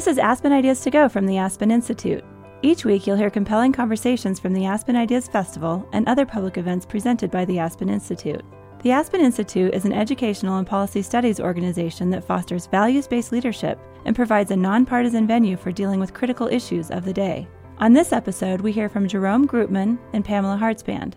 This is Aspen Ideas to Go from the Aspen Institute. Each week, you'll hear compelling conversations from the Aspen Ideas Festival and other public events presented by the Aspen Institute. The Aspen Institute is an educational and policy studies organization that fosters values based leadership and provides a nonpartisan venue for dealing with critical issues of the day. On this episode, we hear from Jerome Groopman and Pamela Hartzband.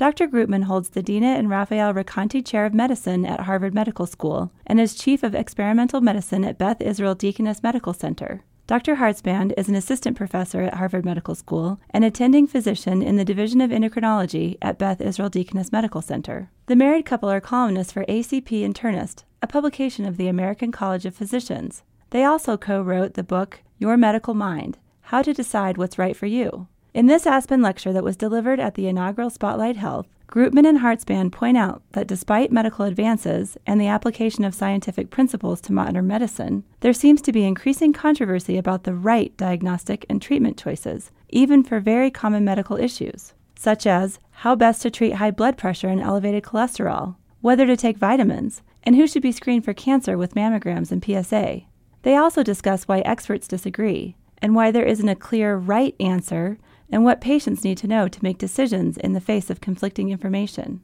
Dr. Groopman holds the Dina and Raphael Recanati Chair of Medicine at Harvard Medical School and is Chief of Experimental Medicine at Beth Israel Deaconess Medical Center. Dr. Hartzband is an assistant professor at Harvard Medical School and attending physician in the Division of Endocrinology at Beth Israel Deaconess Medical Center. The married couple are columnists for ACP Internist, a publication of the American College of Physicians. They also co wrote the book Your Medical Mind How to Decide What's Right for You. In this Aspen lecture that was delivered at the inaugural Spotlight Health, Groopman and Hartzband point out that despite medical advances and the application of scientific principles to modern medicine, there seems to be increasing controversy about the right diagnostic and treatment choices, even for very common medical issues, such as how best to treat high blood pressure and elevated cholesterol, whether to take vitamins, and who should be screened for cancer with mammograms and PSA. They also discuss why experts disagree and why there isn't a clear right answer and what patients need to know to make decisions in the face of conflicting information.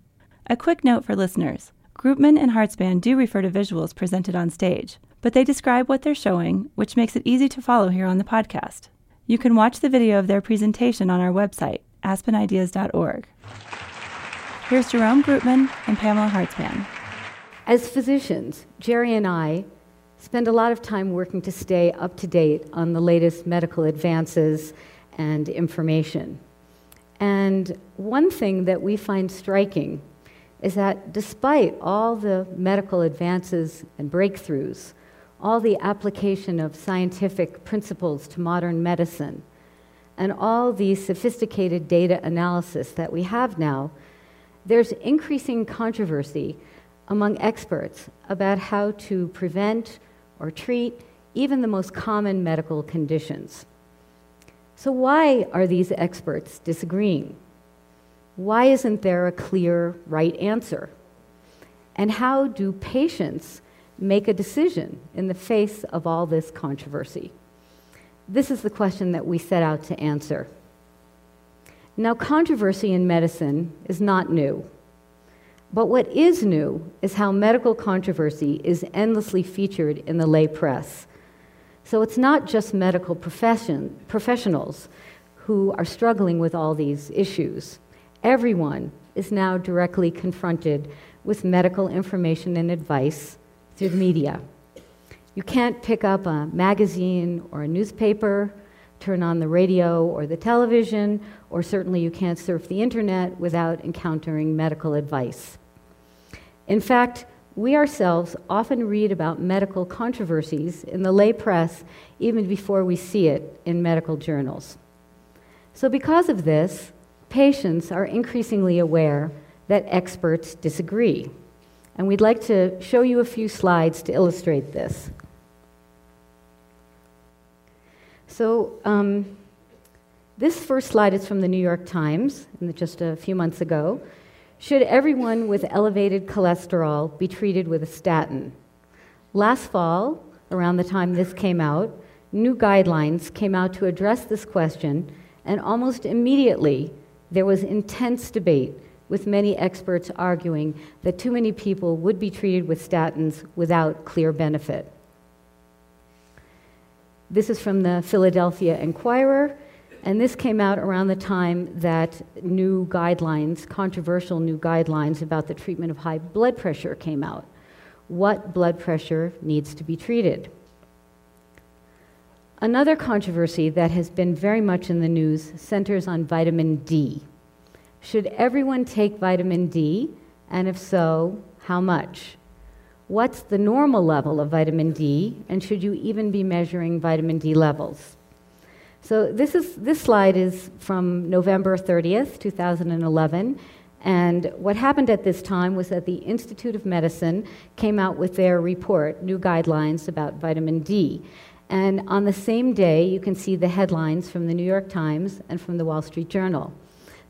A quick note for listeners Groopman and Hartzband do refer to visuals presented on stage, but they describe what they're showing, which makes it easy to follow here on the podcast. You can watch the video of their presentation on our website, aspenideas.org. Here's Jerome Groopman and Pamela Hartzband. As physicians, Jerry and I spend a lot of time working to stay up to date on the latest medical advances and information. And one thing that we find striking is that despite all the medical advances and breakthroughs, all the application of scientific principles to modern medicine, and all the sophisticated data analysis that we have now, there's increasing controversy among experts about how to prevent or treat even the most common medical conditions. So, why are these experts disagreeing? Why isn't there a clear right answer? And how do patients make a decision in the face of all this controversy? This is the question that we set out to answer. Now, controversy in medicine is not new. But what is new is how medical controversy is endlessly featured in the lay press so it's not just medical profession, professionals who are struggling with all these issues. Everyone is now directly confronted with medical information and advice through the media. You can't pick up a magazine or a newspaper, turn on the radio or the television, or certainly you can't surf the internet without encountering medical advice. In fact, we ourselves often read about medical controversies in the lay press even before we see it in medical journals. So, because of this, patients are increasingly aware that experts disagree. And we'd like to show you a few slides to illustrate this. So, um, this first slide is from the New York Times, just a few months ago. Should everyone with elevated cholesterol be treated with a statin? Last fall, around the time this came out, new guidelines came out to address this question, and almost immediately there was intense debate, with many experts arguing that too many people would be treated with statins without clear benefit. This is from the Philadelphia Inquirer. And this came out around the time that new guidelines, controversial new guidelines about the treatment of high blood pressure came out. What blood pressure needs to be treated? Another controversy that has been very much in the news centers on vitamin D. Should everyone take vitamin D? And if so, how much? What's the normal level of vitamin D? And should you even be measuring vitamin D levels? So this, is, this slide is from November 30th, 2011. And what happened at this time was that the Institute of Medicine came out with their report, new guidelines about vitamin D. And on the same day, you can see the headlines from the New York Times and from the Wall Street Journal.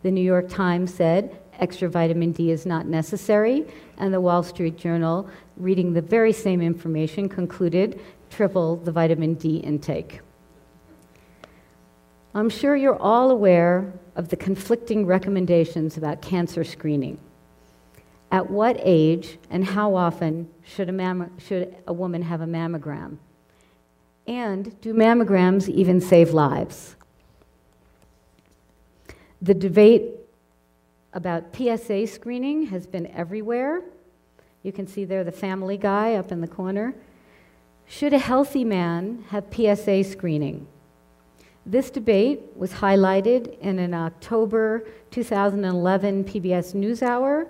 The New York Times said extra vitamin D is not necessary, and the Wall Street Journal, reading the very same information, concluded triple the vitamin D intake. I'm sure you're all aware of the conflicting recommendations about cancer screening. At what age and how often should a, should a woman have a mammogram? And do mammograms even save lives? The debate about PSA screening has been everywhere. You can see there the family guy up in the corner. Should a healthy man have PSA screening? This debate was highlighted in an October 2011 PBS NewsHour,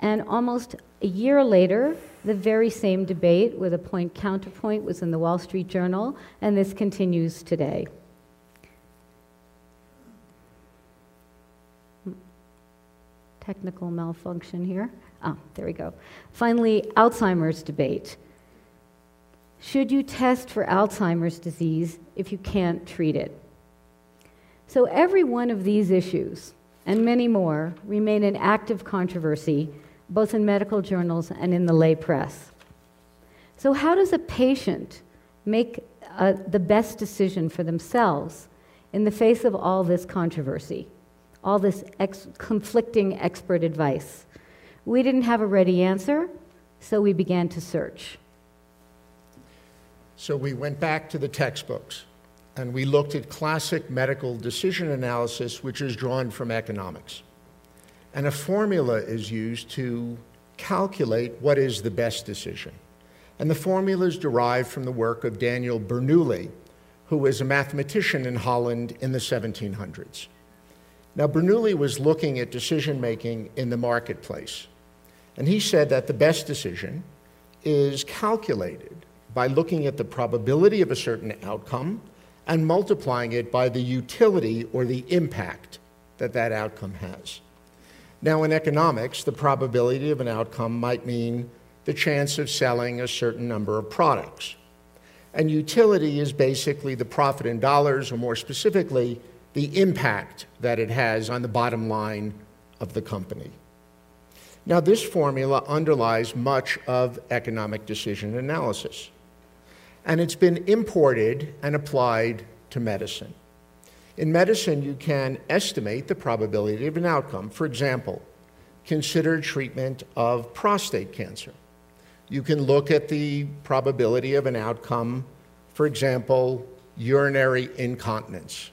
and almost a year later, the very same debate with a point counterpoint was in the Wall Street Journal, and this continues today. Technical malfunction here. Ah, there we go. Finally, Alzheimer's debate. Should you test for Alzheimer's disease if you can't treat it? So, every one of these issues and many more remain an active controversy both in medical journals and in the lay press. So, how does a patient make uh, the best decision for themselves in the face of all this controversy, all this ex- conflicting expert advice? We didn't have a ready answer, so we began to search. So we went back to the textbooks and we looked at classic medical decision analysis, which is drawn from economics. And a formula is used to calculate what is the best decision. And the formula is derived from the work of Daniel Bernoulli, who was a mathematician in Holland in the 1700s. Now, Bernoulli was looking at decision making in the marketplace. And he said that the best decision is calculated by looking at the probability of a certain outcome and multiplying it by the utility or the impact that that outcome has. Now, in economics, the probability of an outcome might mean the chance of selling a certain number of products. And utility is basically the profit in dollars, or more specifically, the impact that it has on the bottom line of the company. Now, this formula underlies much of economic decision analysis, and it's been imported and applied to medicine. In medicine, you can estimate the probability of an outcome. For example, consider treatment of prostate cancer. You can look at the probability of an outcome, for example, urinary incontinence.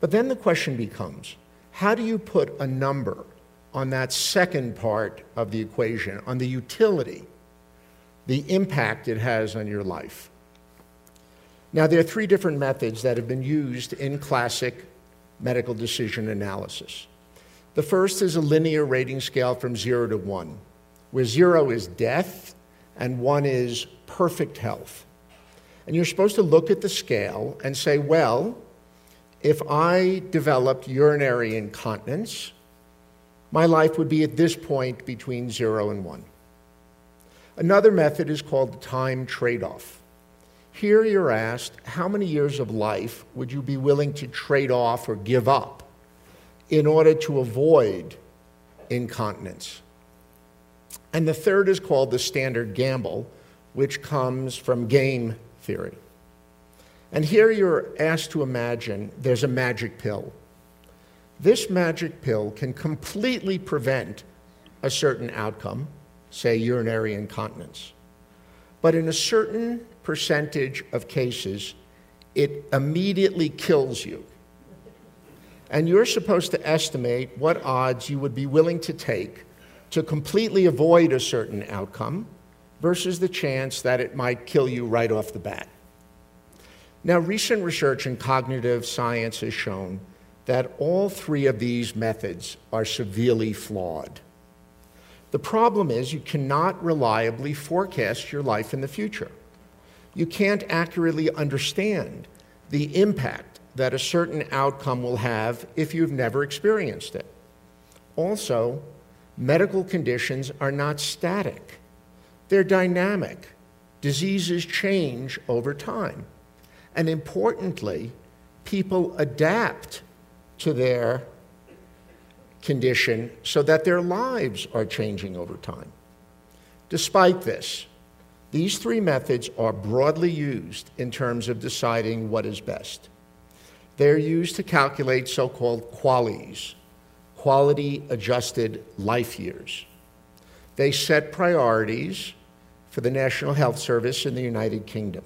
But then the question becomes how do you put a number on that second part of the equation, on the utility, the impact it has on your life. Now, there are three different methods that have been used in classic medical decision analysis. The first is a linear rating scale from zero to one, where zero is death and one is perfect health. And you're supposed to look at the scale and say, well, if I developed urinary incontinence, my life would be at this point between zero and one. Another method is called the time trade off. Here you're asked, how many years of life would you be willing to trade off or give up in order to avoid incontinence? And the third is called the standard gamble, which comes from game theory. And here you're asked to imagine there's a magic pill this magic pill can completely prevent a certain outcome, say urinary incontinence. But in a certain percentage of cases, it immediately kills you. And you're supposed to estimate what odds you would be willing to take to completely avoid a certain outcome versus the chance that it might kill you right off the bat. Now, recent research in cognitive science has shown that all three of these methods are severely flawed. The problem is you cannot reliably forecast your life in the future. You can't accurately understand the impact that a certain outcome will have if you've never experienced it. Also, medical conditions are not static, they're dynamic. Diseases change over time. And importantly, people adapt to their condition so that their lives are changing over time. Despite this, These three methods are broadly used in terms of deciding what is best. They're used to calculate so called QALYs, quality adjusted life years. They set priorities for the National Health Service in the United Kingdom,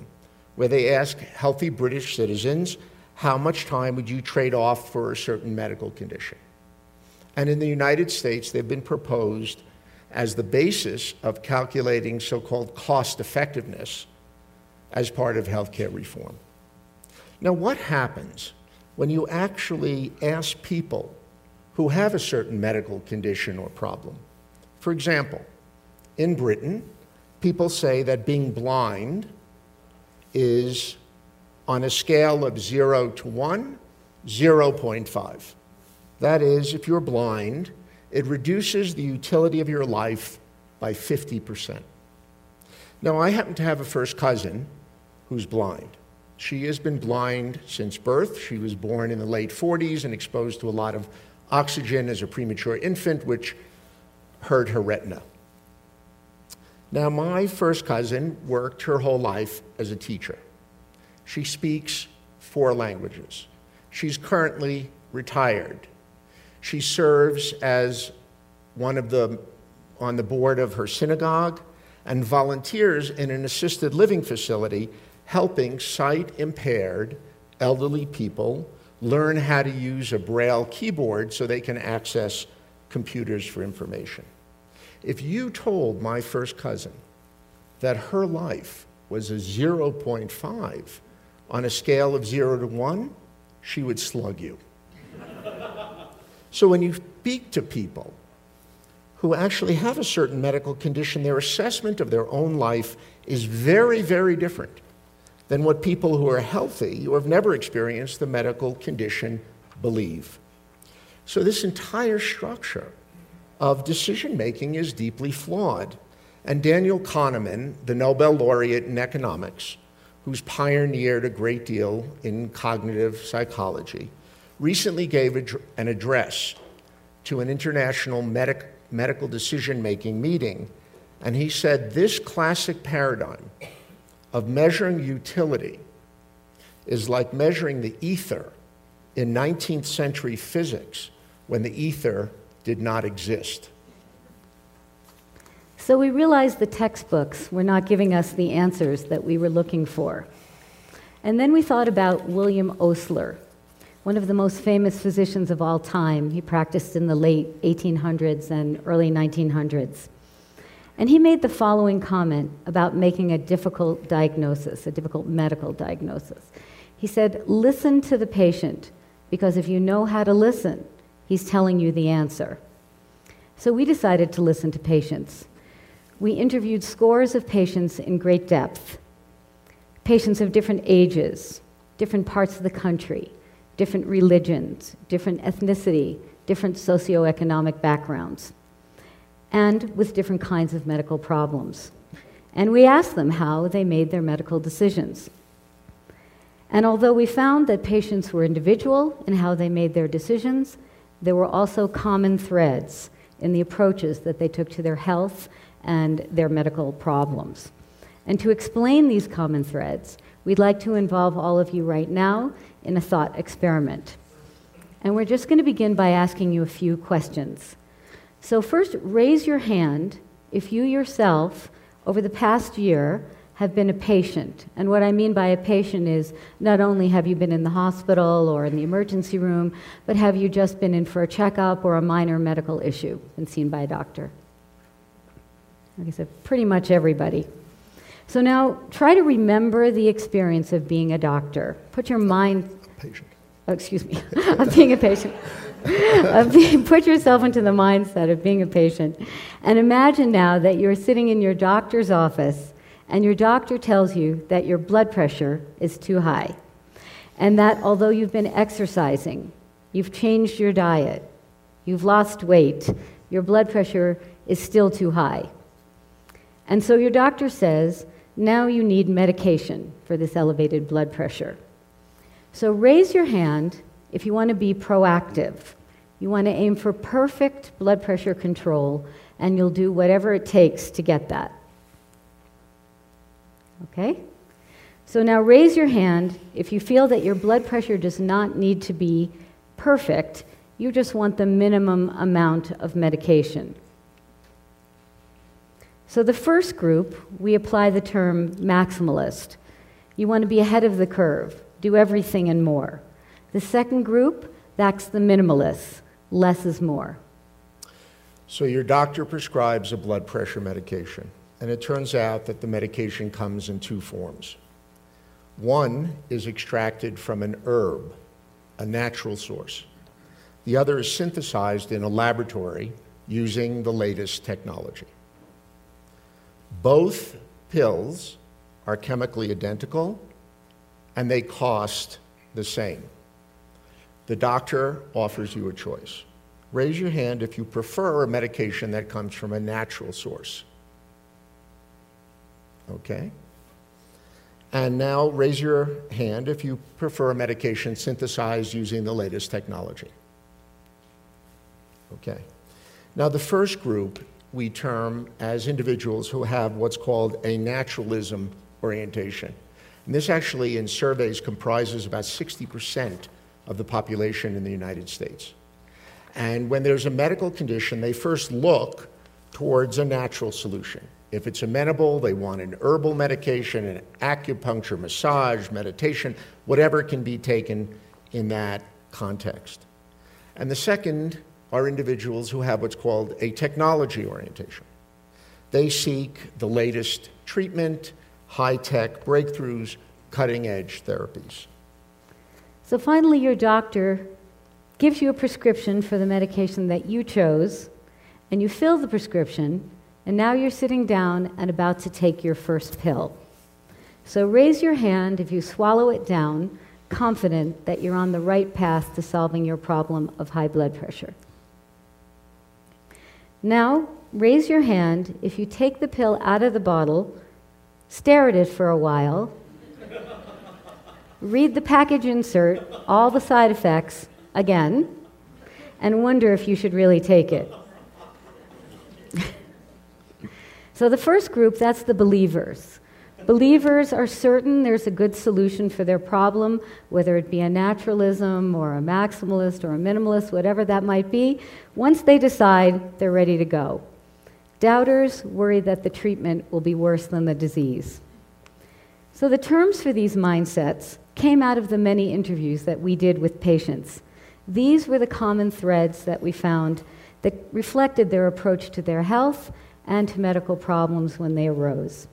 where they ask healthy British citizens how much time would you trade off for a certain medical condition. And in the United States, they've been proposed as the basis of calculating so called cost effectiveness as part of healthcare reform. Now, what happens when you actually ask people who have a certain medical condition or problem? For example, in Britain, people say that being blind is on a scale of 0 to 1, 0.5. That is, if you're blind, it reduces the utility of your life by 50%. Now, I happen to have a first cousin who's blind. She has been blind since birth. She was born in the late 40s and exposed to a lot of oxygen as a premature infant, which hurt her retina. Now, my first cousin worked her whole life as a teacher. She speaks four languages. She's currently retired. She serves as one of the on the board of her synagogue and volunteers in an assisted living facility helping sight impaired elderly people learn how to use a braille keyboard so they can access computers for information. If you told my first cousin that her life was a 0.5 on a scale of 0 to 1, she would slug you. So when you speak to people who actually have a certain medical condition, their assessment of their own life is very, very different than what people who are healthy, who have never experienced the medical condition, believe. So this entire structure of decision making is deeply flawed. And Daniel Kahneman, the Nobel laureate in economics, who's pioneered a great deal in cognitive psychology, recently gave an address to an international medic, medical decision making meeting, and he said this classic paradigm of measuring utility is like measuring the ether in 19th century physics when the ether did not exist. So we realized the textbooks were not giving us the answers that we were looking for. And then we thought about William Osler, one of the most famous physicians of all time. He practiced in the late 1800s and early 1900s. And he made the following comment about making a difficult diagnosis, a difficult medical diagnosis. He said, Listen to the patient, because if you know how to listen, he's telling you the answer. So we decided to listen to patients. We interviewed scores of patients in great depth, patients of different ages, different parts of the country, different religions, different ethnicity, different socioeconomic backgrounds, and with different kinds of medical problems. And we asked them how they made their medical decisions. And although we found that patients were individual in how they made their decisions, there were also common threads in the approaches that they took to their health and their medical problems. And to explain these common threads, we'd like to involve all of you right now in a thought experiment. And we're just going to begin by asking you a few questions. So, first, raise your hand if you yourself, over the past year, have been a patient. And what I mean by a patient is not only have you been in the hospital or in the emergency room, but have you just been in for a checkup or a minor medical issue, and seen by a doctor? Like I said, pretty much everybody. So now try to remember the experience of being a doctor. Put your mind. Patient. Oh, excuse me, of being a patient. being, put yourself into the mindset of being a patient. And imagine now that you're sitting in your doctor's office and your doctor tells you that your blood pressure is too high. And that although you've been exercising, you've changed your diet, you've lost weight, your blood pressure is still too high. And so your doctor says, now you need medication for this elevated blood pressure. So raise your hand if you want to be proactive. You want to aim for perfect blood pressure control, and you'll do whatever it takes to get that. Okay? So now raise your hand if you feel that your blood pressure does not need to be perfect, you just want the minimum amount of medication. So, the first group, we apply the term maximalist. You want to be ahead of the curve, do everything and more. The second group, that's the minimalist, less is more. So, your doctor prescribes a blood pressure medication, and it turns out that the medication comes in two forms. One is extracted from an herb, a natural source. The other is synthesized in a laboratory using the latest technology. Both pills are chemically identical and they cost the same. The doctor offers you a choice. Raise your hand if you prefer a medication that comes from a natural source. Okay? And now raise your hand if you prefer a medication synthesized using the latest technology. Okay. Now, the first group we term as individuals who have what's called a naturalism orientation. And this actually, in surveys, comprises about 60% of the population in the United States. And when there's a medical condition, they first look towards a natural solution. If it's amenable, they want an herbal medication, an acupuncture, massage, meditation, whatever can be taken in that context. And the second are individuals who have what's called a technology orientation. They seek the latest treatment, high tech breakthroughs, cutting edge therapies. So finally, your doctor gives you a prescription for the medication that you chose, and you fill the prescription, and now you're sitting down and about to take your first pill. So raise your hand if you swallow it down, confident that you're on the right path to solving your problem of high blood pressure. Now, raise your hand if you take the pill out of the bottle, stare at it for a while, read the package insert, all the side effects again, and wonder if you should really take it. so, the first group, that's the believers. Believers are certain there's a good solution for their problem, whether it be a naturalism or a maximalist or a minimalist, whatever that might be. Once they decide, they're ready to go. Doubters worry that the treatment will be worse than the disease. So, the terms for these mindsets came out of the many interviews that we did with patients. These were the common threads that we found that reflected their approach to their health and to medical problems when they arose.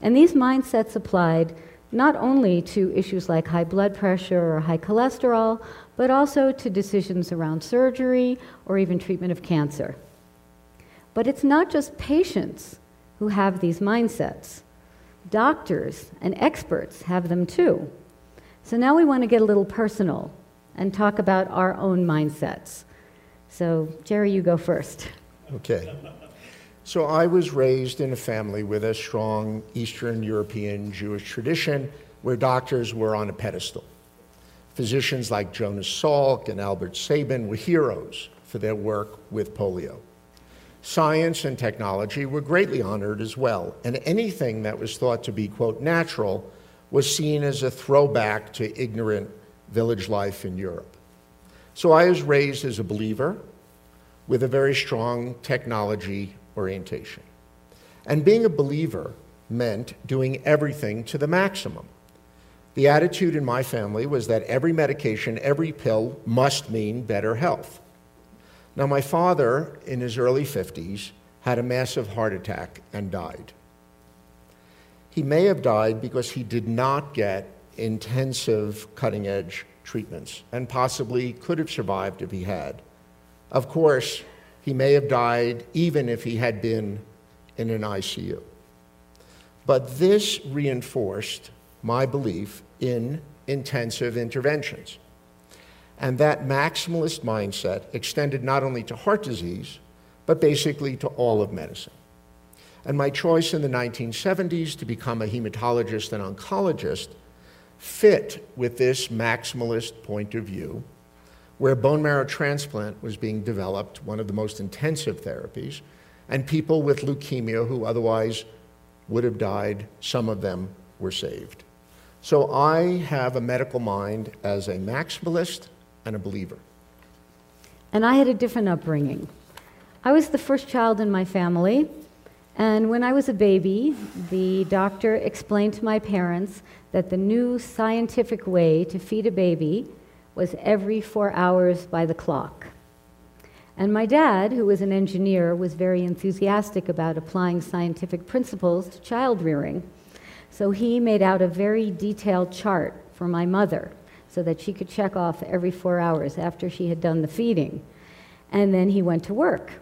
And these mindsets applied not only to issues like high blood pressure or high cholesterol, but also to decisions around surgery or even treatment of cancer. But it's not just patients who have these mindsets. Doctors and experts have them too. So now we want to get a little personal and talk about our own mindsets. So, Jerry, you go first. Okay. So I was raised in a family with a strong Eastern European Jewish tradition where doctors were on a pedestal. Physicians like Jonas Salk and Albert Sabin were heroes for their work with polio. Science and technology were greatly honored as well, and anything that was thought to be, quote, natural was seen as a throwback to ignorant village life in Europe. So I was raised as a believer with a very strong technology orientation. And being a believer meant doing everything to the maximum. The attitude in my family was that every medication, every pill must mean better health. Now, my father, in his early 50s, had a massive heart attack and died. He may have died because he did not get intensive cutting edge treatments and possibly could have survived if he had. Of course, he may have died even if he had been in an ICU. But this reinforced my belief in intensive interventions. And that maximalist mindset extended not only to heart disease, but basically to all of medicine. And my choice in the 1970s to become a hematologist and oncologist fit with this maximalist point of view where bone marrow transplant was being developed, one of the most intensive therapies, and people with leukemia who otherwise would have died, some of them were saved. So I have a medical mind as a maximalist and a believer. And I had a different upbringing. I was the first child in my family, and when I was a baby, the doctor explained to my parents that the new scientific way to feed a baby was every four hours by the clock. And my dad, who was an engineer, was very enthusiastic about applying scientific principles to child rearing. So he made out a very detailed chart for my mother so that she could check off every four hours after she had done the feeding. And then he went to work.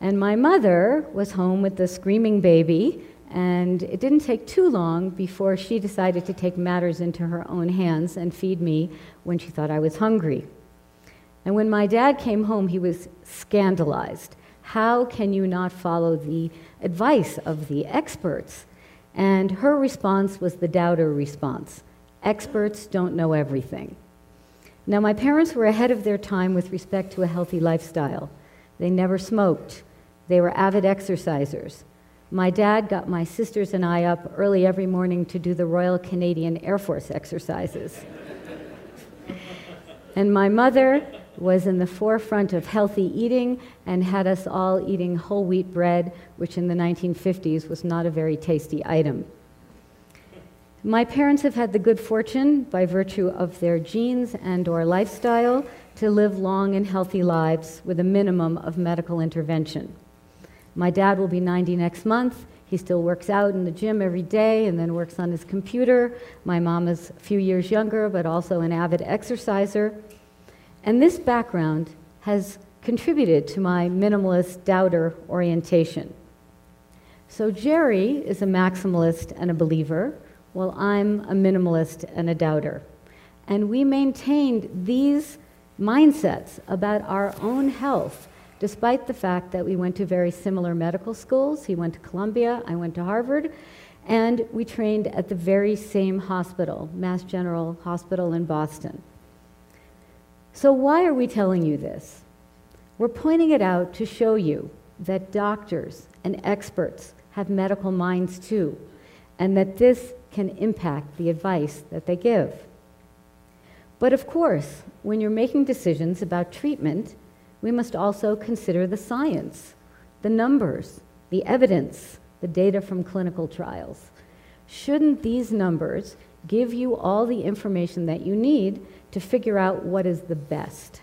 And my mother was home with the screaming baby, and it didn't take too long before she decided to take matters into her own hands and feed me when she thought I was hungry. And when my dad came home, he was scandalized. How can you not follow the advice of the experts? And her response was the doubter response experts don't know everything. Now, my parents were ahead of their time with respect to a healthy lifestyle. They never smoked, they were avid exercisers. My dad got my sisters and I up early every morning to do the Royal Canadian Air Force exercises. and my mother was in the forefront of healthy eating and had us all eating whole wheat bread, which in the 1950s was not a very tasty item. My parents have had the good fortune, by virtue of their genes and or lifestyle, to live long and healthy lives with a minimum of medical intervention. My dad will be 90 next month. He still works out in the gym every day and then works on his computer. My mom is a few years younger, but also an avid exerciser. And this background has contributed to my minimalist doubter orientation. So Jerry is a maximalist and a believer, while I'm a minimalist and a doubter. And we maintained these mindsets about our own health despite the fact that we went to very similar medical schools. He went to Columbia, I went to Harvard, and we trained at the very same hospital, Mass General Hospital in Boston. So, why are we telling you this? We're pointing it out to show you that doctors and experts have medical minds too, and that this can impact the advice that they give. But of course, when you're making decisions about treatment, we must also consider the science, the numbers, the evidence, the data from clinical trials. Shouldn't these numbers give you all the information that you need to figure out what is the best?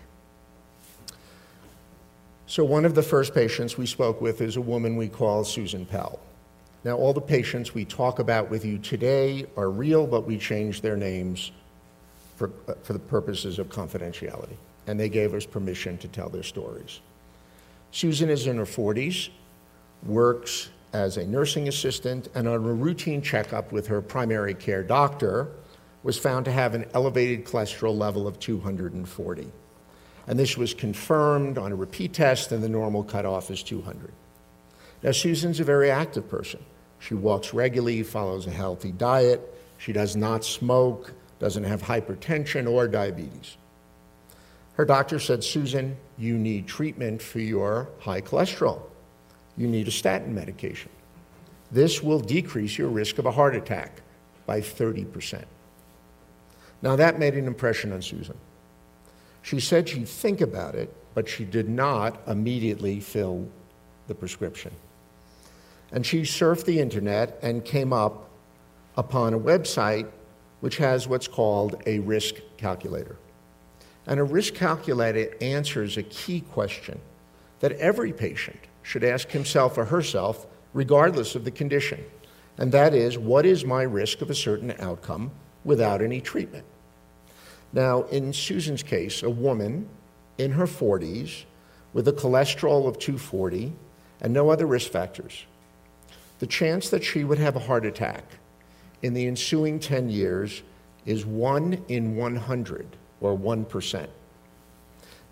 So, one of the first patients we spoke with is a woman we call Susan Pell. Now, all the patients we talk about with you today are real, but we changed their names for, uh, for the purposes of confidentiality and they gave us permission to tell their stories. Susan is in her 40s, works as a nursing assistant, and on a routine checkup with her primary care doctor, was found to have an elevated cholesterol level of 240. And this was confirmed on a repeat test, and the normal cutoff is 200. Now, Susan's a very active person. She walks regularly, follows a healthy diet, she does not smoke, doesn't have hypertension or diabetes. Her doctor said, Susan, you need treatment for your high cholesterol. You need a statin medication. This will decrease your risk of a heart attack by 30%. Now, that made an impression on Susan. She said she'd think about it, but she did not immediately fill the prescription. And she surfed the internet and came up upon a website which has what's called a risk calculator. And a risk calculator answers a key question that every patient should ask himself or herself, regardless of the condition. And that is, what is my risk of a certain outcome without any treatment? Now, in Susan's case, a woman in her 40s with a cholesterol of 240 and no other risk factors, the chance that she would have a heart attack in the ensuing 10 years is 1 in 100 or 1%.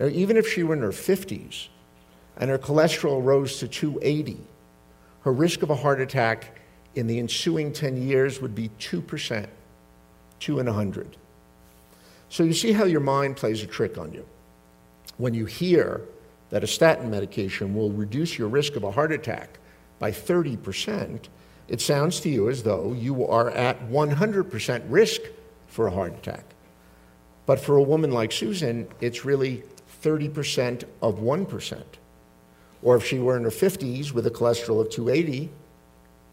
Now, even if she were in her 50s and her cholesterol rose to 280, her risk of a heart attack in the ensuing 10 years would be 2%, 2 in 100. So you see how your mind plays a trick on you. When you hear that a statin medication will reduce your risk of a heart attack by 30%, it sounds to you as though you are at 100% risk for a heart attack. But for a woman like Susan, it's really 30% of 1%. Or if she were in her 50s with a cholesterol of 280,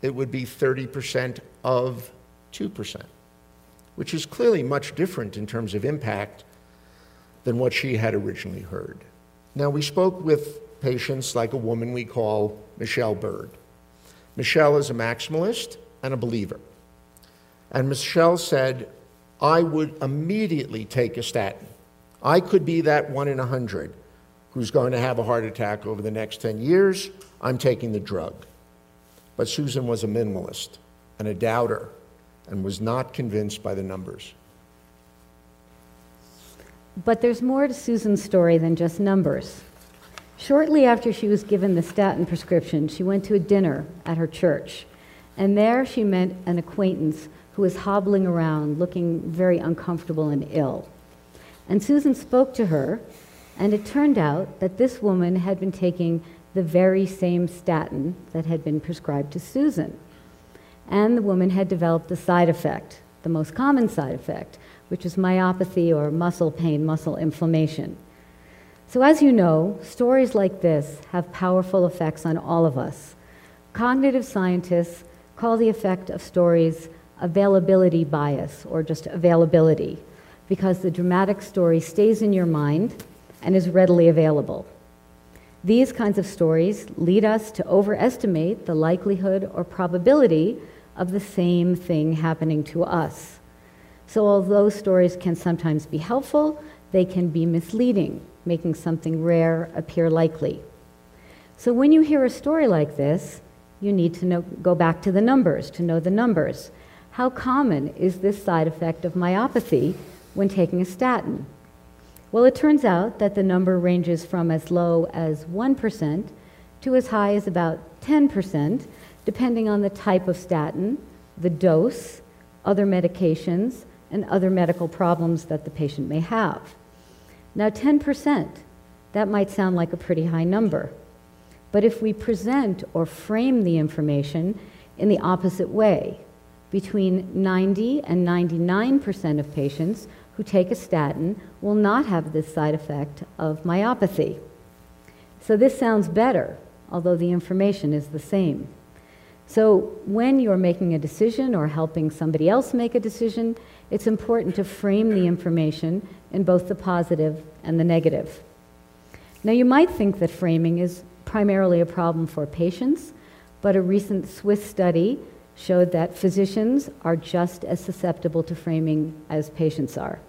it would be 30% of 2%, which is clearly much different in terms of impact than what she had originally heard. Now, we spoke with patients like a woman we call Michelle Bird. Michelle is a maximalist and a believer. And Michelle said, I would immediately take a statin. I could be that one in a hundred who's going to have a heart attack over the next 10 years. I'm taking the drug. But Susan was a minimalist and a doubter and was not convinced by the numbers. But there's more to Susan's story than just numbers. Shortly after she was given the statin prescription, she went to a dinner at her church. And there she met an acquaintance who was hobbling around, looking very uncomfortable and ill. And Susan spoke to her, and it turned out that this woman had been taking the very same statin that had been prescribed to Susan. And the woman had developed a side effect, the most common side effect, which is myopathy or muscle pain, muscle inflammation. So, as you know, stories like this have powerful effects on all of us. Cognitive scientists call the effect of stories availability bias, or just availability, because the dramatic story stays in your mind and is readily available. These kinds of stories lead us to overestimate the likelihood or probability of the same thing happening to us. So, although stories can sometimes be helpful, they can be misleading, making something rare appear likely. So, when you hear a story like this, you need to know, go back to the numbers to know the numbers. How common is this side effect of myopathy when taking a statin? Well, it turns out that the number ranges from as low as 1% to as high as about 10%, depending on the type of statin, the dose, other medications, and other medical problems that the patient may have. Now, 10%, that might sound like a pretty high number. But if we present or frame the information in the opposite way, between 90 and 99% of patients who take a statin will not have this side effect of myopathy. So this sounds better, although the information is the same. So when you're making a decision or helping somebody else make a decision, it's important to frame the information in both the positive and the negative. Now, you might think that framing is primarily a problem for patients, but a recent Swiss study showed that physicians are just as susceptible to framing as patients are.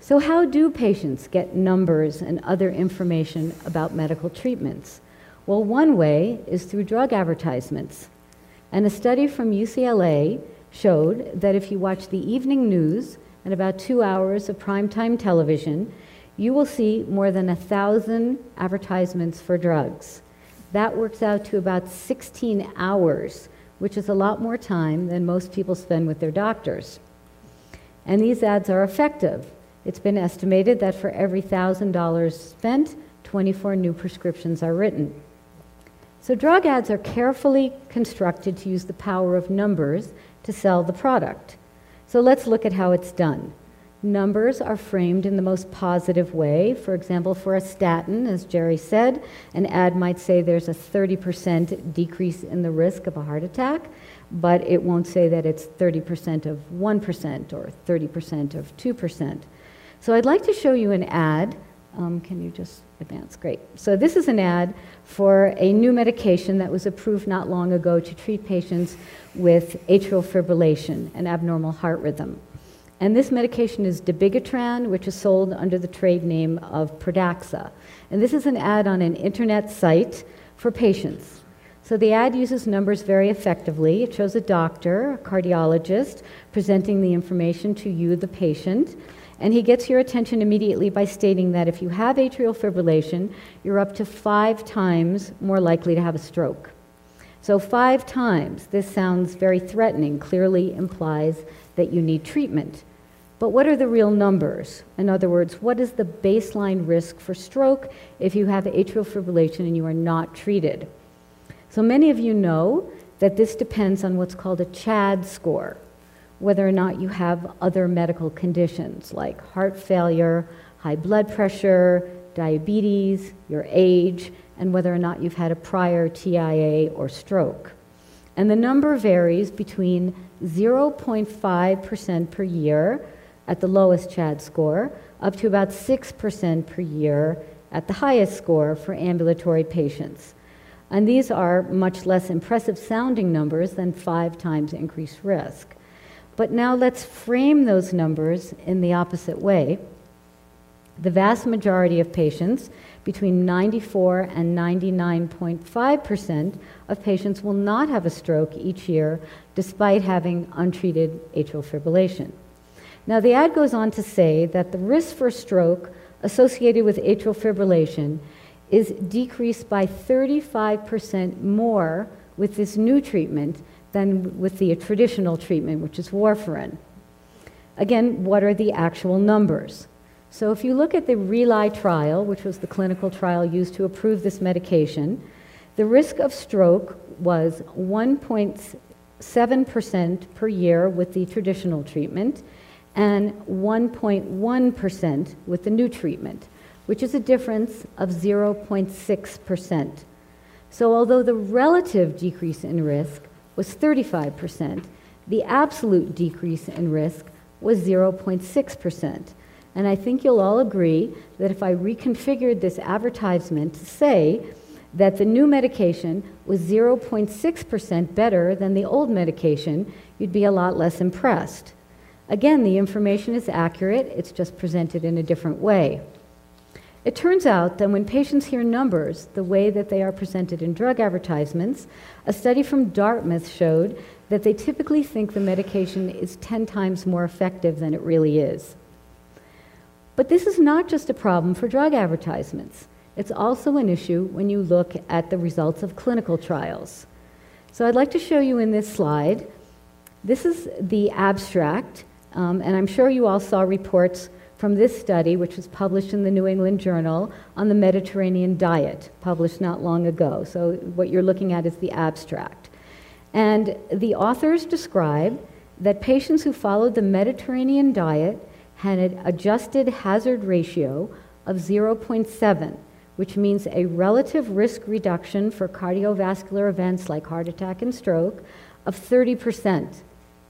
So, how do patients get numbers and other information about medical treatments? Well, one way is through drug advertisements. And a study from UCLA showed that if you watch the evening news and about two hours of primetime television, you will see more than a thousand advertisements for drugs. That works out to about 16 hours, which is a lot more time than most people spend with their doctors. And these ads are effective. It's been estimated that for every $1,000 spent, 24 new prescriptions are written. So, drug ads are carefully constructed to use the power of numbers to sell the product. So let's look at how it's done. Numbers are framed in the most positive way. For example, for a statin, as Jerry said, an ad might say there's a 30% decrease in the risk of a heart attack, but it won't say that it's 30% of 1% or 30% of 2%. So I'd like to show you an ad. Um, can you just advance? Great. So this is an ad for a new medication that was approved not long ago to treat patients with atrial fibrillation, an abnormal heart rhythm. And this medication is dabigatran, which is sold under the trade name of Pradaxa. And this is an ad on an internet site for patients. So the ad uses numbers very effectively. It shows a doctor, a cardiologist, presenting the information to you, the patient. And he gets your attention immediately by stating that if you have atrial fibrillation, you're up to five times more likely to have a stroke. So, five times, this sounds very threatening, clearly implies that you need treatment. But what are the real numbers? In other words, what is the baseline risk for stroke if you have atrial fibrillation and you are not treated? So, many of you know that this depends on what's called a CHAD score, whether or not you have other medical conditions like heart failure, high blood pressure, diabetes, your age, and whether or not you've had a prior TIA or stroke. And the number varies between 0.5% per year at the lowest CHAD score up to about 6% per year at the highest score for ambulatory patients. And these are much less impressive sounding numbers than five times increased risk. But now let's frame those numbers in the opposite way. The vast majority of patients, between 94 and 99.5% of patients, will not have a stroke each year despite having untreated atrial fibrillation. Now, the ad goes on to say that the risk for stroke associated with atrial fibrillation is decreased by 35% more with this new treatment than with the traditional treatment, which is warfarin. Again, what are the actual numbers? So, if you look at the RE-LY trial, which was the clinical trial used to approve this medication, the risk of stroke was 1.7% per year with the traditional treatment and 1.1% with the new treatment, which is a difference of 0.6%. So, although the relative decrease in risk was 35%, the absolute decrease in risk was 0.6%. And I think you'll all agree that if I reconfigured this advertisement to say that the new medication was 0.6% better than the old medication, you'd be a lot less impressed. Again, the information is accurate, it's just presented in a different way. It turns out that when patients hear numbers the way that they are presented in drug advertisements, a study from Dartmouth showed that they typically think the medication is 10 times more effective than it really is. But this is not just a problem for drug advertisements. It's also an issue when you look at the results of clinical trials. So I'd like to show you in this slide. This is the abstract um, and I'm sure you all saw reports from this study, which was published in the New England Journal on the Mediterranean diet, published not long ago. So, what you're looking at is the abstract. And the authors describe that patients who followed the Mediterranean diet had an adjusted hazard ratio of 0.7, which means a relative risk reduction for cardiovascular events like heart attack and stroke of 30 percent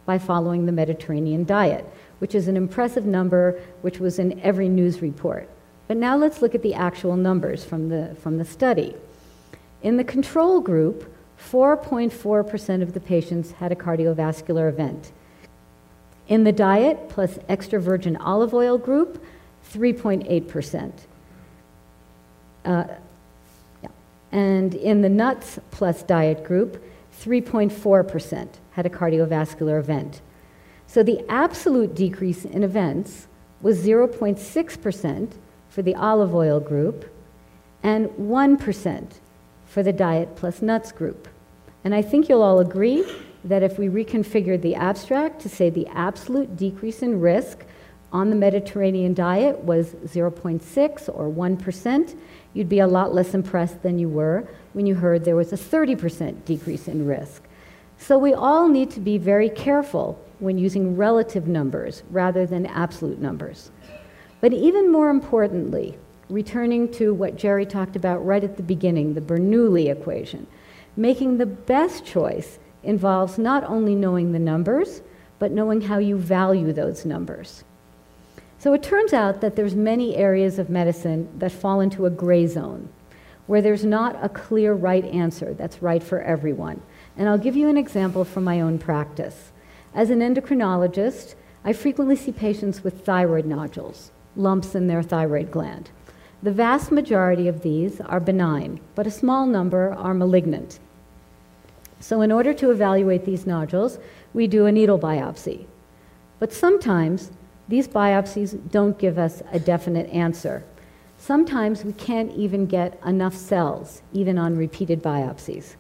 by following the Mediterranean diet, which is an impressive number which was in every news report. But now let's look at the actual numbers from the, from the study. In the control group, 4.4% of the patients had a cardiovascular event. In the diet plus extra virgin olive oil group, 3.8%. Uh, yeah. And in the nuts plus diet group, 3.4% had a cardiovascular event. So the absolute decrease in events was 0.6% for the olive oil group and 1% for the diet plus nuts group. And I think you'll all agree that if we reconfigured the abstract to say the absolute decrease in risk on the Mediterranean diet was 0.6 or 1%, you'd be a lot less impressed than you were when you heard there was a 30% decrease in risk. So we all need to be very careful when using relative numbers rather than absolute numbers. But even more importantly, returning to what Jerry talked about right at the beginning, the Bernoulli equation, making the best choice involves not only knowing the numbers, but knowing how you value those numbers. So it turns out that there's many areas of medicine that fall into a gray zone, where there's not a clear right answer that's right for everyone. And I'll give you an example from my own practice. As an endocrinologist, I frequently see patients with thyroid nodules, lumps in their thyroid gland. The vast majority of these are benign, but a small number are malignant. So, in order to evaluate these nodules, we do a needle biopsy. But sometimes these biopsies don't give us a definite answer. Sometimes we can't even get enough cells, even on repeated biopsies.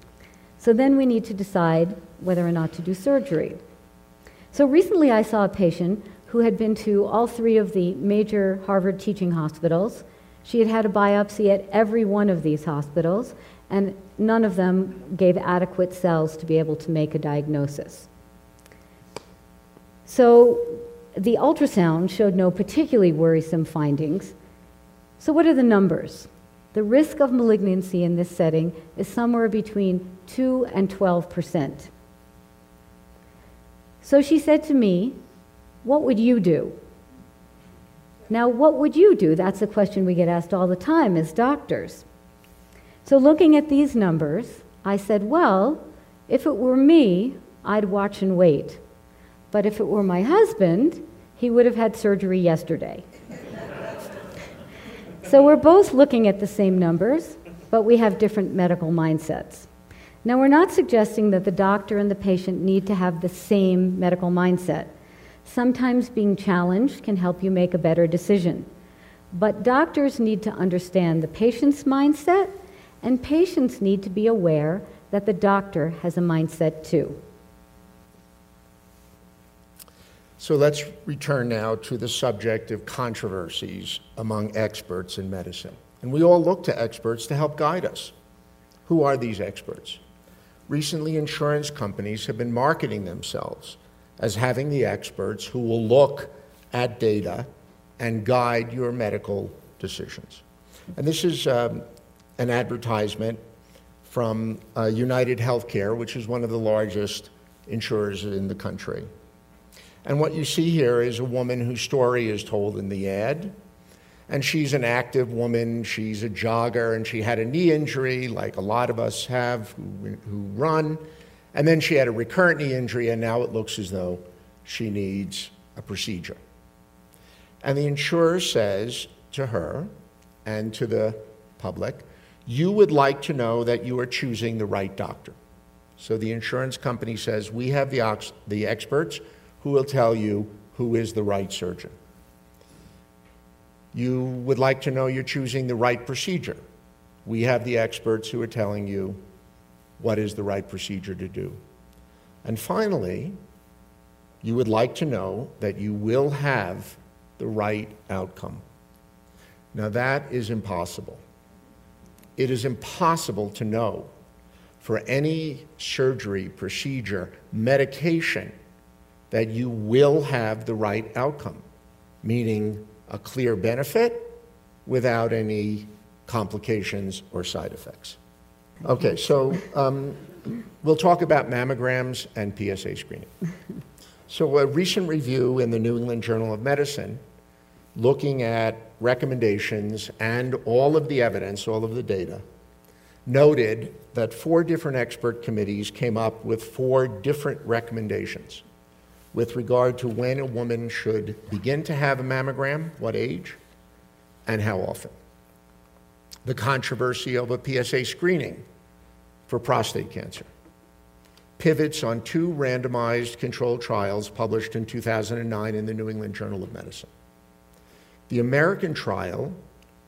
So then we need to decide whether or not to do surgery. So recently I saw a patient who had been to all three of the major Harvard teaching hospitals, She had had a biopsy at every one of these hospitals, and none of them gave adequate cells to be able to make a diagnosis. So the ultrasound showed no particularly worrisome findings. So, what are the numbers? The risk of malignancy in this setting is somewhere between 2 and 12 percent. So she said to me, What would you do? Now, what would you do? That's a question we get asked all the time as doctors. So, looking at these numbers, I said, Well, if it were me, I'd watch and wait. But if it were my husband, he would have had surgery yesterday. so we're both looking at the same numbers, but we have different medical mindsets. Now, we're not suggesting that the doctor and the patient need to have the same medical mindset. Sometimes being challenged can help you make a better decision. But doctors need to understand the patient's mindset, and patients need to be aware that the doctor has a mindset too. So let's return now to the subject of controversies among experts in medicine. And we all look to experts to help guide us. Who are these experts? Recently, insurance companies have been marketing themselves as having the experts who will look at data and guide your medical decisions. And this is um, an advertisement from uh, United Healthcare, which is one of the largest insurers in the country. And what you see here is a woman whose story is told in the ad. And she's an active woman, she's a jogger, and she had a knee injury, like a lot of us have who, who run. And then she had a recurrent knee injury, and now it looks as though she needs a procedure. And the insurer says to her and to the public, You would like to know that you are choosing the right doctor. So the insurance company says, We have the, the experts who will tell you who is the right surgeon. You would like to know you're choosing the right procedure. We have the experts who are telling you what is the right procedure to do. And finally, you would like to know that you will have the right outcome. Now, that is impossible. It is impossible to know for any surgery, procedure, medication that you will have the right outcome, meaning a clear benefit without any complications or side effects. Okay, so um, we'll talk about mammograms and PSA screening. So, a recent review in the New England Journal of Medicine looking at recommendations and all of the evidence, all of the data, noted that four different expert committees came up with four different recommendations with regard to when a woman should begin to have a mammogram, what age, and how often. The controversy of a PSA screening for prostate cancer pivots on two randomized controlled trials published in 2009 in the New England Journal of Medicine. The American trial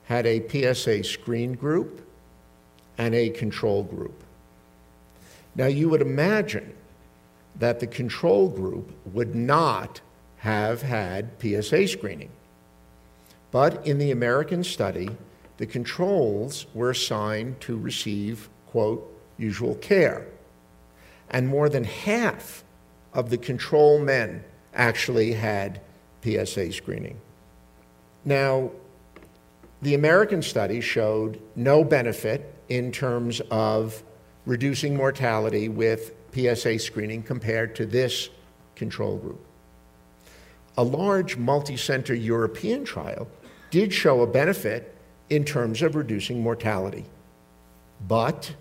had a PSA screen group and a control group. Now, you would imagine that the control group would not have had PSA screening. But in the American study, the controls were assigned to receive, quote, usual care. And more than half of the control men actually had PSA screening. Now, the American study showed no benefit in terms of reducing mortality with PSA screening compared to this control group. A large multi-center European trial did show a benefit in terms of reducing mortality, but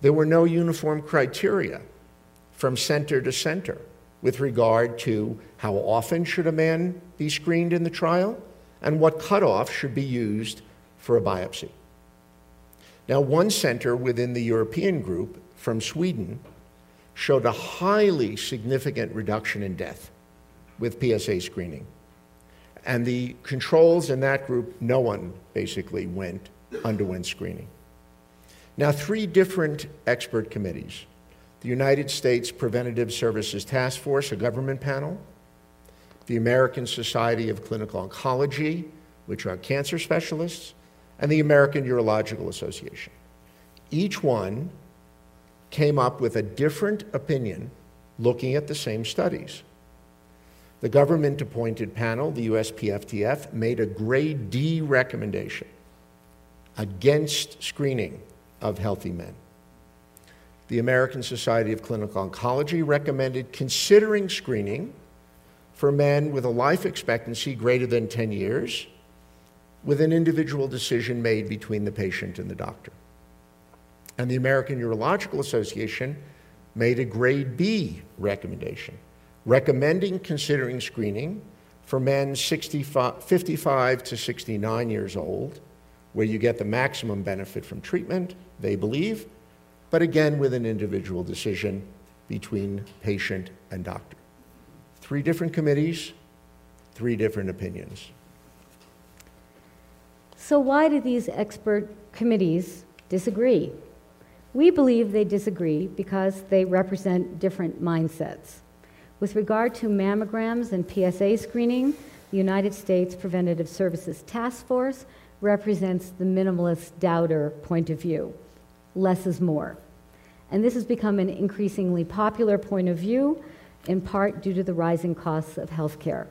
there were no uniform criteria from center to center with regard to how often should a man be screened in the trial and what cutoff should be used for a biopsy. Now, one center within the European group from Sweden showed a highly significant reduction in death with PSA screening. And the controls in that group, no one basically went, underwent screening. Now, three different expert committees the United States Preventative Services Task Force, a government panel, the American Society of Clinical Oncology, which are cancer specialists, and the American Urological Association. Each one came up with a different opinion looking at the same studies. The government appointed panel, the USPSTF, made a grade D recommendation against screening of healthy men. The American Society of Clinical Oncology recommended considering screening for men with a life expectancy greater than 10 years with an individual decision made between the patient and the doctor. And the American Urological Association made a grade B recommendation, recommending considering screening for men 65, 55 to 69 years old, where you get the maximum benefit from treatment, they believe, but again with an individual decision between patient and doctor. Three different committees, three different opinions. So, why do these expert committees disagree? We believe they disagree because they represent different mindsets. With regard to mammograms and PSA screening, the United States Preventative Services Task Force represents the minimalist doubter point of view. Less is more. And this has become an increasingly popular point of view, in part due to the rising costs of healthcare.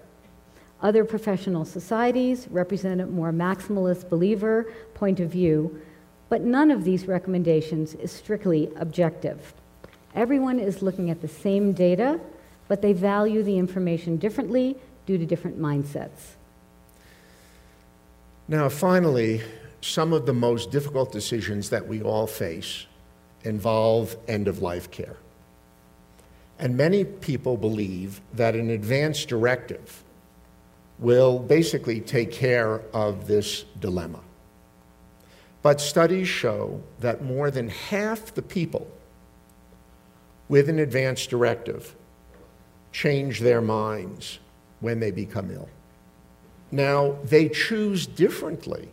Other professional societies represent a more maximalist believer point of view, but none of these recommendations is strictly objective. Everyone is looking at the same data, but they value the information differently due to different mindsets. Now, finally, some of the most difficult decisions that we all face involve end of life care. And many people believe that an advance directive will basically take care of this dilemma. But studies show that more than half the people with an advance directive change their minds when they become ill. Now, they choose differently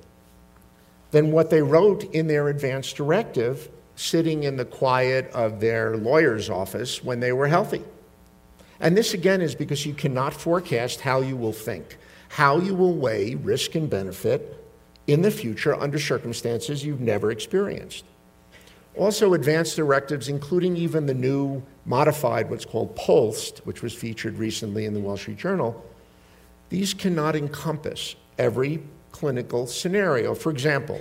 than what they wrote in their advance directive sitting in the quiet of their lawyer's office when they were healthy. And this again is because you cannot forecast how you will think, how you will weigh risk and benefit in the future under circumstances you've never experienced. Also, advanced directives, including even the new modified, what's called POLST, which was featured recently in the Wall Street Journal, these cannot encompass every clinical scenario. For example,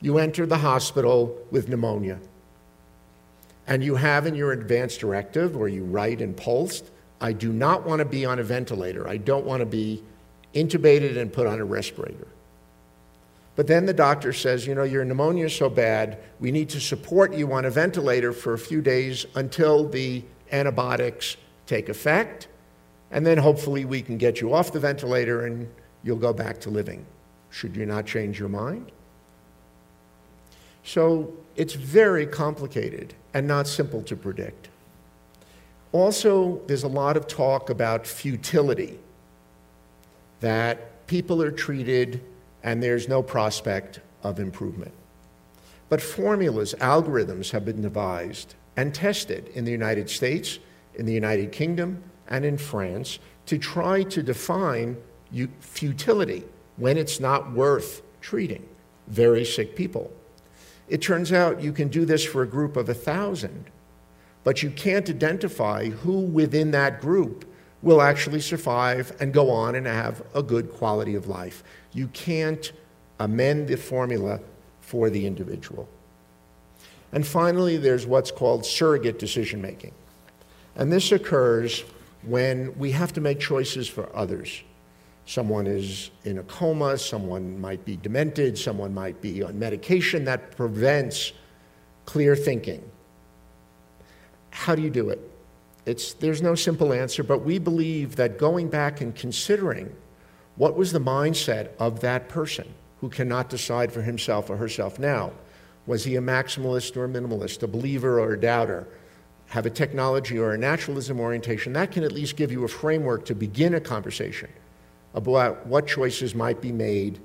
you enter the hospital with pneumonia and you have in your advance directive or you write in POLST, I do not want to be on a ventilator. I don't want to be intubated and put on a respirator. But then the doctor says, you know, your pneumonia is so bad, we need to support you on a ventilator for a few days until the antibiotics take effect, and then hopefully we can get you off the ventilator and you'll go back to living. Should you not change your mind? So it's very complicated and not simple to predict. Also, there's a lot of talk about futility, that people are treated and there's no prospect of improvement. But formulas, algorithms have been devised and tested in the United States, in the United Kingdom, and in France to try to define futility when it's not worth treating very sick people. It turns out you can do this for a group of a thousand, but you can't identify who within that group will actually survive and go on and have a good quality of life. You can't amend the formula for the individual. And finally, there's what's called surrogate decision making. And this occurs when we have to make choices for others. Someone is in a coma, someone might be demented, someone might be on medication that prevents clear thinking. How do you do it? It's, there's no simple answer, but we believe that going back and considering what was the mindset of that person who cannot decide for himself or herself now, was he a maximalist or a minimalist, a believer or a doubter, have a technology or a naturalism orientation? That can at least give you a framework to begin a conversation about what choices might be made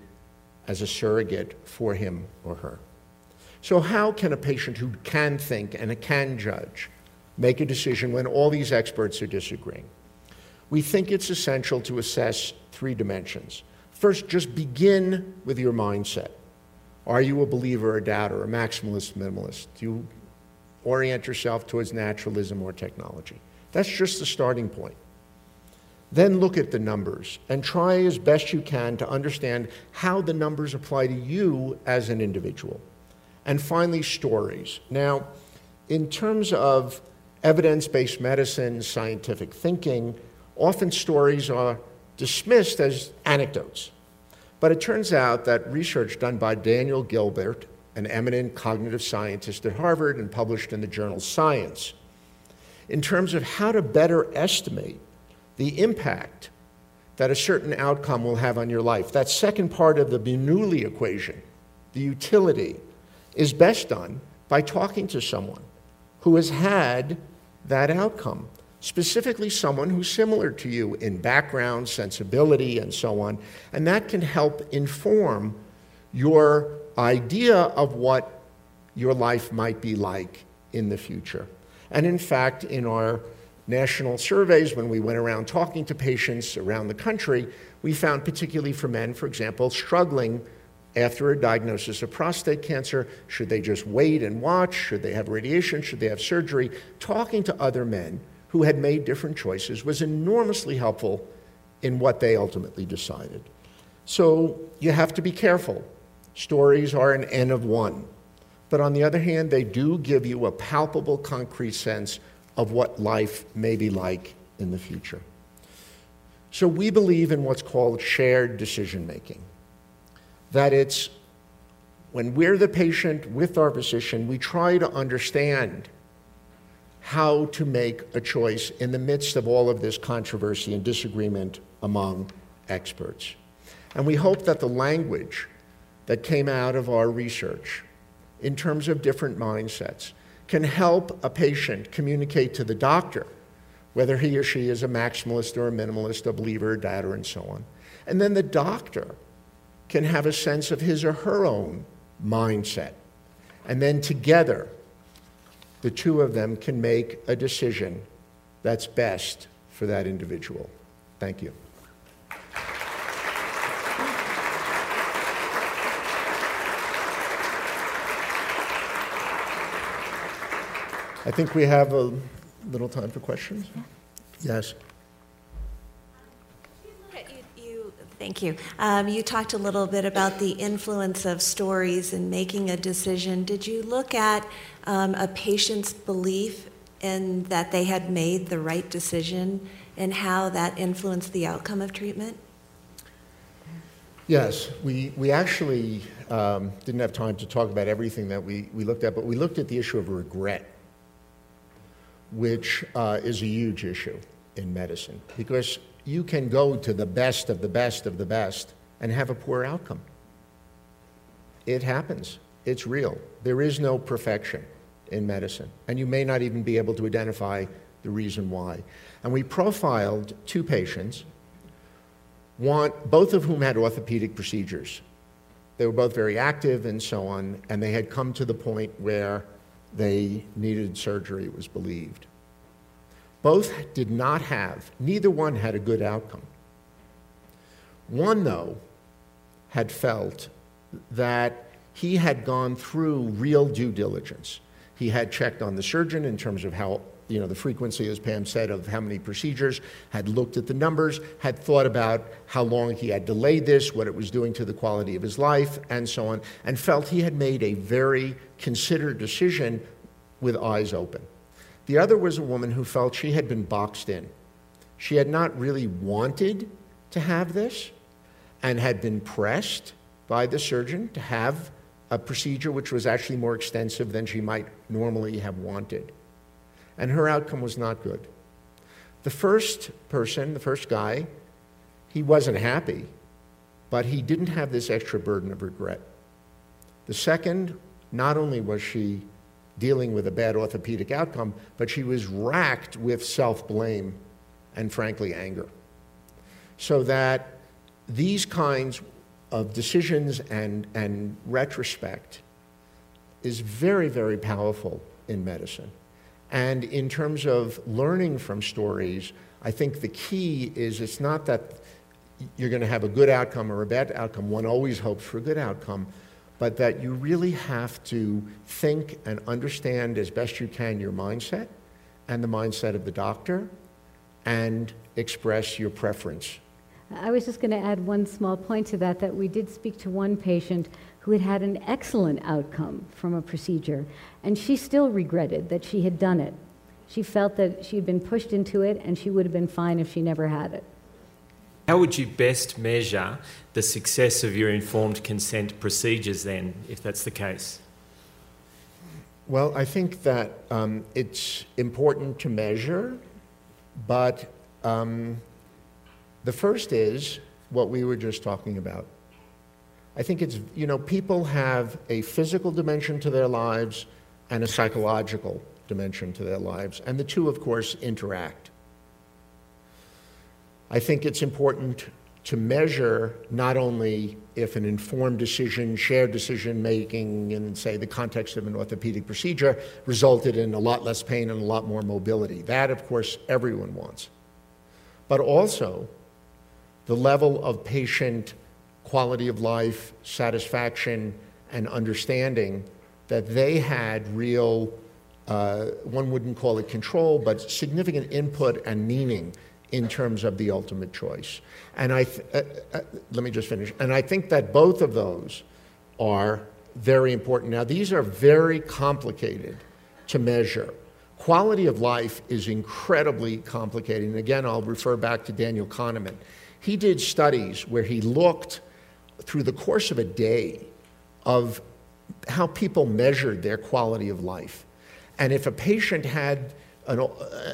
as a surrogate for him or her. So, how can a patient who can think and can judge make a decision when all these experts are disagreeing? We think it's essential to assess three dimensions. First, just begin with your mindset. Are you a believer, a doubter, a maximalist, minimalist? Do you orient yourself towards naturalism or technology? That's just the starting point. Then look at the numbers and try as best you can to understand how the numbers apply to you as an individual. And finally, stories. Now, in terms of evidence based medicine, scientific thinking, often stories are dismissed as anecdotes. But it turns out that research done by Daniel Gilbert, an eminent cognitive scientist at Harvard and published in the journal Science, in terms of how to better estimate the impact that a certain outcome will have on your life. That second part of the Bernoulli equation, the utility, is best done by talking to someone who has had that outcome, specifically someone who's similar to you in background, sensibility, and so on. And that can help inform your idea of what your life might be like in the future. And in fact, in our national surveys, when we went around talking to patients around the country, we found, particularly for men, for example, struggling after a diagnosis of prostate cancer. Should they just wait and watch? Should they have radiation? Should they have surgery? Talking to other men who had made different choices was enormously helpful in what they ultimately decided. So you have to be careful. Stories are an N of one. But on the other hand, they do give you a palpable, concrete sense of what life may be like in the future. So we believe in what's called shared decision making. That it's when we're the patient with our physician, we try to understand how to make a choice in the midst of all of this controversy and disagreement among experts. And we hope that the language that came out of our research in terms of different mindsets can help a patient communicate to the doctor whether he or she is a maximalist or a minimalist, a believer, a doubter, and so on. And then the doctor can have a sense of his or her own mindset. And then together, the two of them can make a decision that's best for that individual. Thank you. I think we have a little time for questions. Yes. Thank you. Um, you talked a little bit about the influence of stories in making a decision. Did you look at um, a patient's belief in that they had made the right decision and how that influenced the outcome of treatment? Yes, we, we actually um, didn't have time to talk about everything that we, we looked at, but we looked at the issue of regret which uh, is a huge issue in medicine because you can go to the best of the best of the best and have a poor outcome. It happens. It's real. There is no perfection in medicine, and you may not even be able to identify the reason why. And we profiled two patients, one, both of whom had orthopedic procedures. They were both very active and so on, and they had come to the point where they needed surgery, it was believed. Both did not have, neither one had a good outcome. One, though, had felt that he had gone through real due diligence. He had checked on the surgeon in terms of how, you know, the frequency, as Pam said, of how many procedures, had looked at the numbers, had thought about how long he had delayed this, what it was doing to the quality of his life, and so on, and felt he had made a very considered decision with eyes open. The other was a woman who felt she had been boxed in. She had not really wanted to have this and had been pressed by the surgeon to have a procedure which was actually more extensive than she might normally have wanted. And her outcome was not good. The first person, the first guy, he wasn't happy, but he didn't have this extra burden of regret. The second, not only was she dealing with a bad orthopedic outcome, but she was racked with self blame and, frankly, anger. So that these kinds of decisions and, and retrospect is very, very powerful in medicine. And in terms of learning from stories, I think the key is it's not that you're going to have a good outcome or a bad outcome. One always hopes for a good outcome, but that you really have to think and understand as best you can your mindset and the mindset of the doctor and express your preference. I was just going to add one small point to that that we did speak to one patient who had had an excellent outcome from a procedure, and she still regretted that she had done it. She felt that she had been pushed into it and she would have been fine if she never had it. How would you best measure the success of your informed consent procedures then, if that's the case? Well, I think that um, it's important to measure, but um, the first is what we were just talking about. I think it's, you know, people have a physical dimension to their lives and a psychological dimension to their lives, and the two, of course, interact. I think it's important to measure not only if an informed decision, shared decision making in, say, the context of an orthopedic procedure resulted in a lot less pain and a lot more mobility. That, of course, everyone wants. But also the level of patient quality of life, satisfaction, and understanding that they had real, uh, one wouldn't call it control, but significant input and meaning in terms of the ultimate choice. And I, uh, uh, let me just finish. And I think that both of those are very important. Now, these are very complicated to measure. Quality of life is incredibly complicated. And again, I'll refer back to Daniel Kahneman. He did studies where he looked through the course of a day of how people measured their quality of life. And if a patient had, an,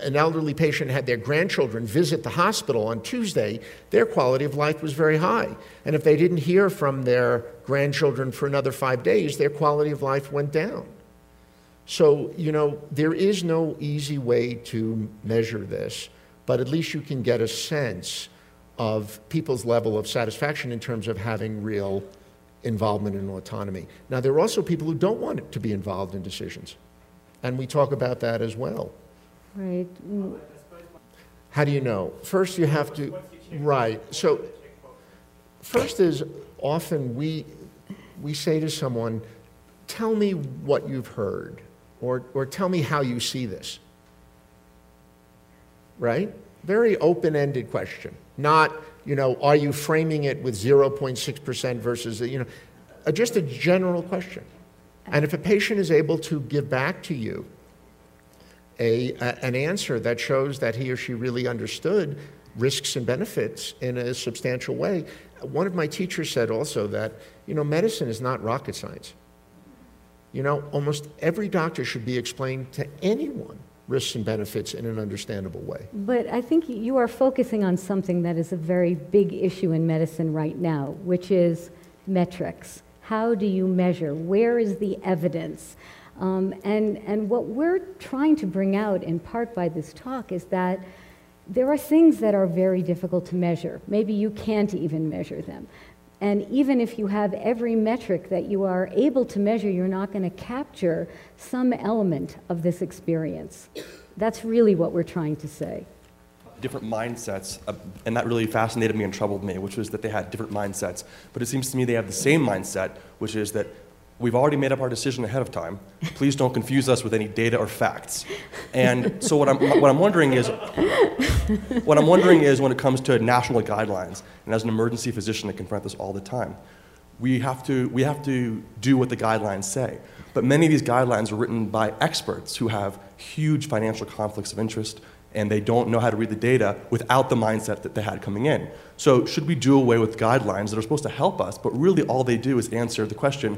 an, elderly patient had their grandchildren visit the hospital on Tuesday, their quality of life was very high. And if they didn't hear from their grandchildren for another five days, their quality of life went down. So, you know, there is no easy way to measure this, but at least you can get a sense of people's level of satisfaction in terms of having real involvement in autonomy. Now, there are also people who don't want to be involved in decisions, and we talk about that as well. Right. How do you know? First, you have to, right. So, first is often we, we say to someone, Tell me what you've heard, or, or tell me how you see this. Right? Very open ended question not, you know, are you framing it with 0.6% versus, you know, uh, just a general question. And if a patient is able to give back to you a, a, an answer that shows that he or she really understood risks and benefits in a substantial way, one of my teachers said also that, you know, medicine is not rocket science. You know, almost every doctor should be explained to anyone risks and benefits in an understandable way. But I think you are focusing on something that is a very big issue in medicine right now, which is metrics. How do you measure? Where is the evidence? Um, and, and what we're trying to bring out, in part by this talk, is that there are things that are very difficult to measure. Maybe you can't even measure them. And even if you have every metric that you are able to measure, you're not going to capture some element of this experience. That's really what we're trying to say. Different mindsets, uh, and that really fascinated me and troubled me, which was that they had different mindsets. But it seems to me they have the same mindset, which is that we've already made up our decision ahead of time. Please don't confuse us with any data or facts. And so what I'm, what I'm wondering is, what I'm wondering is when it comes to national guidelines, and as an emergency physician, I confront this all the time. We have to, we have to do what the guidelines say. But many of these guidelines are written by experts who have huge financial conflicts of interest and they don't know how to read the data without the mindset that they had coming in. So, should we do away with guidelines that are supposed to help us, but really all they do is answer the question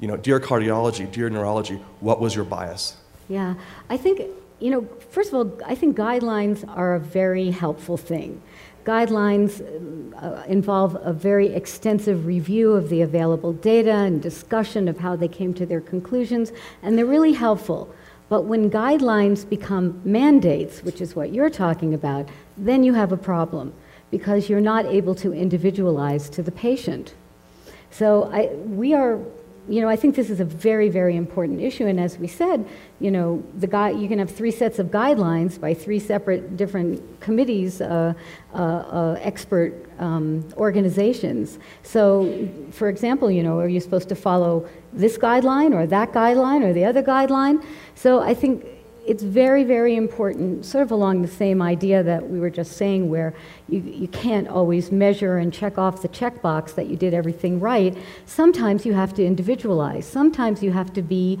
you know, dear cardiology, dear neurology, what was your bias? Yeah, I think, you know, first of all, I think guidelines are a very helpful thing. Guidelines uh, involve a very extensive review of the available data and discussion of how they came to their conclusions, and they're really helpful. But when guidelines become mandates, which is what you're talking about, then you have a problem because you're not able to individualize to the patient. So I, we are you know, I think this is a very, very important issue. And as we said, you know, the guy, you can have three sets of guidelines by three separate different committees, uh, uh, uh, expert um, organizations. So, for example, you know, are you supposed to follow this guideline or that guideline or the other guideline? So I think it's very, very important, sort of along the same idea that we were just saying, where you, you can't always measure and check off the checkbox that you did everything right. Sometimes you have to individualize. Sometimes you have to be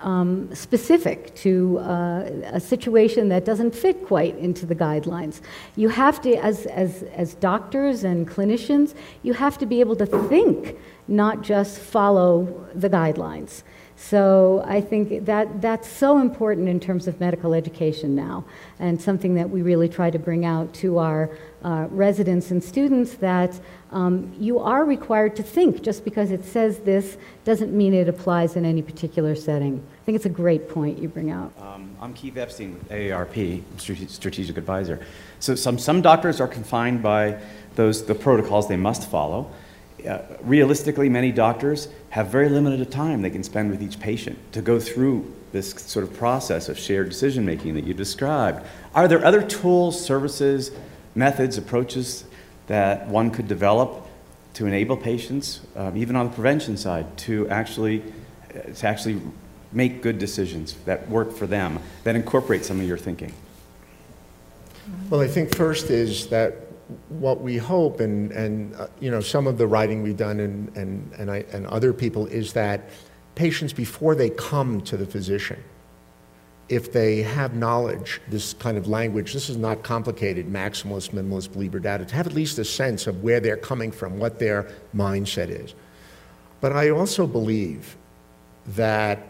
um, specific to uh, a situation that doesn't fit quite into the guidelines. You have to, as, as, as doctors and clinicians, you have to be able to think, not just follow the guidelines. So I think that that's so important in terms of medical education now, and something that we really try to bring out to our uh, residents and students that um, you are required to think. Just because it says this doesn't mean it applies in any particular setting. I think it's a great point you bring out. Um, I'm Keith Epstein with AARP, strategic advisor. So some, some doctors are confined by those the protocols they must follow. Uh, realistically, many doctors have very limited time they can spend with each patient to go through this sort of process of shared decision making that you described. Are there other tools, services, methods, approaches that one could develop to enable patients, um, even on the prevention side, to actually, to actually make good decisions that work for them, that incorporate some of your thinking? Well, I think first is that what we hope, and, and uh, you know, some of the writing we've done and, and, and, I, and other people, is that patients, before they come to the physician, if they have knowledge, this kind of language, this is not complicated, maximalist, minimalist, believer data, to have at least a sense of where they're coming from, what their mindset is. But I also believe that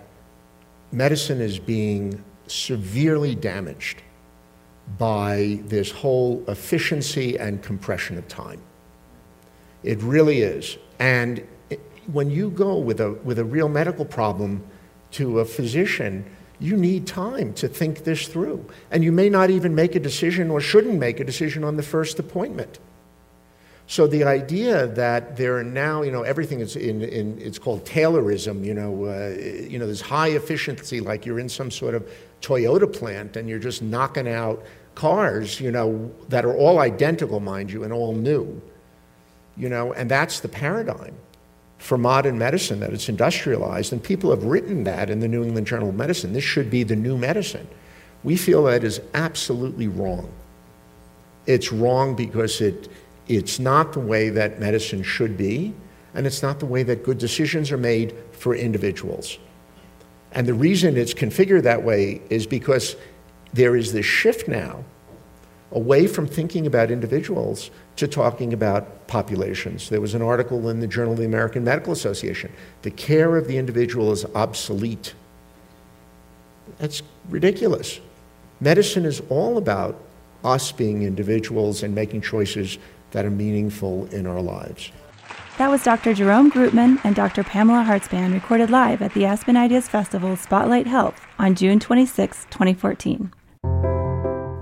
medicine is being severely damaged by this whole efficiency and compression of time. It really is. And when you go with a, with a real medical problem to a physician, you need time to think this through. And you may not even make a decision or shouldn't make a decision on the first appointment. So the idea that there are now, you know, everything is in, in it's called Taylorism, you know, uh, you know, there's high efficiency, like you're in some sort of Toyota plant and you're just knocking out cars, you know, that are all identical, mind you, and all new. You know, and that's the paradigm for modern medicine that it's industrialized. And people have written that in the New England Journal of Medicine. This should be the new medicine. We feel that is absolutely wrong. It's wrong because it, it's not the way that medicine should be, and it's not the way that good decisions are made for individuals. And the reason it's configured that way is because there is this shift now away from thinking about individuals to talking about populations. There was an article in the Journal of the American Medical Association. The care of the individual is obsolete. That's ridiculous. Medicine is all about us being individuals and making choices that are meaningful in our lives. That was Dr. Jerome Groopman and Dr. Pamela Hartzband recorded live at the Aspen Ideas Festival Spotlight Health on June 26, 2014.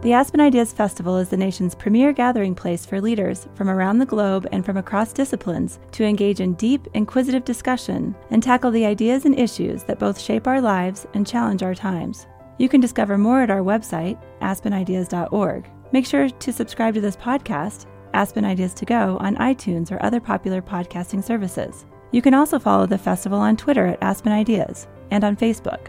The Aspen Ideas Festival is the nation's premier gathering place for leaders from around the globe and from across disciplines to engage in deep, inquisitive discussion and tackle the ideas and issues that both shape our lives and challenge our times. You can discover more at our website, aspenideas.org. Make sure to subscribe to this podcast, Aspen Ideas to Go, on iTunes or other popular podcasting services. You can also follow the festival on Twitter at Aspen Ideas and on Facebook.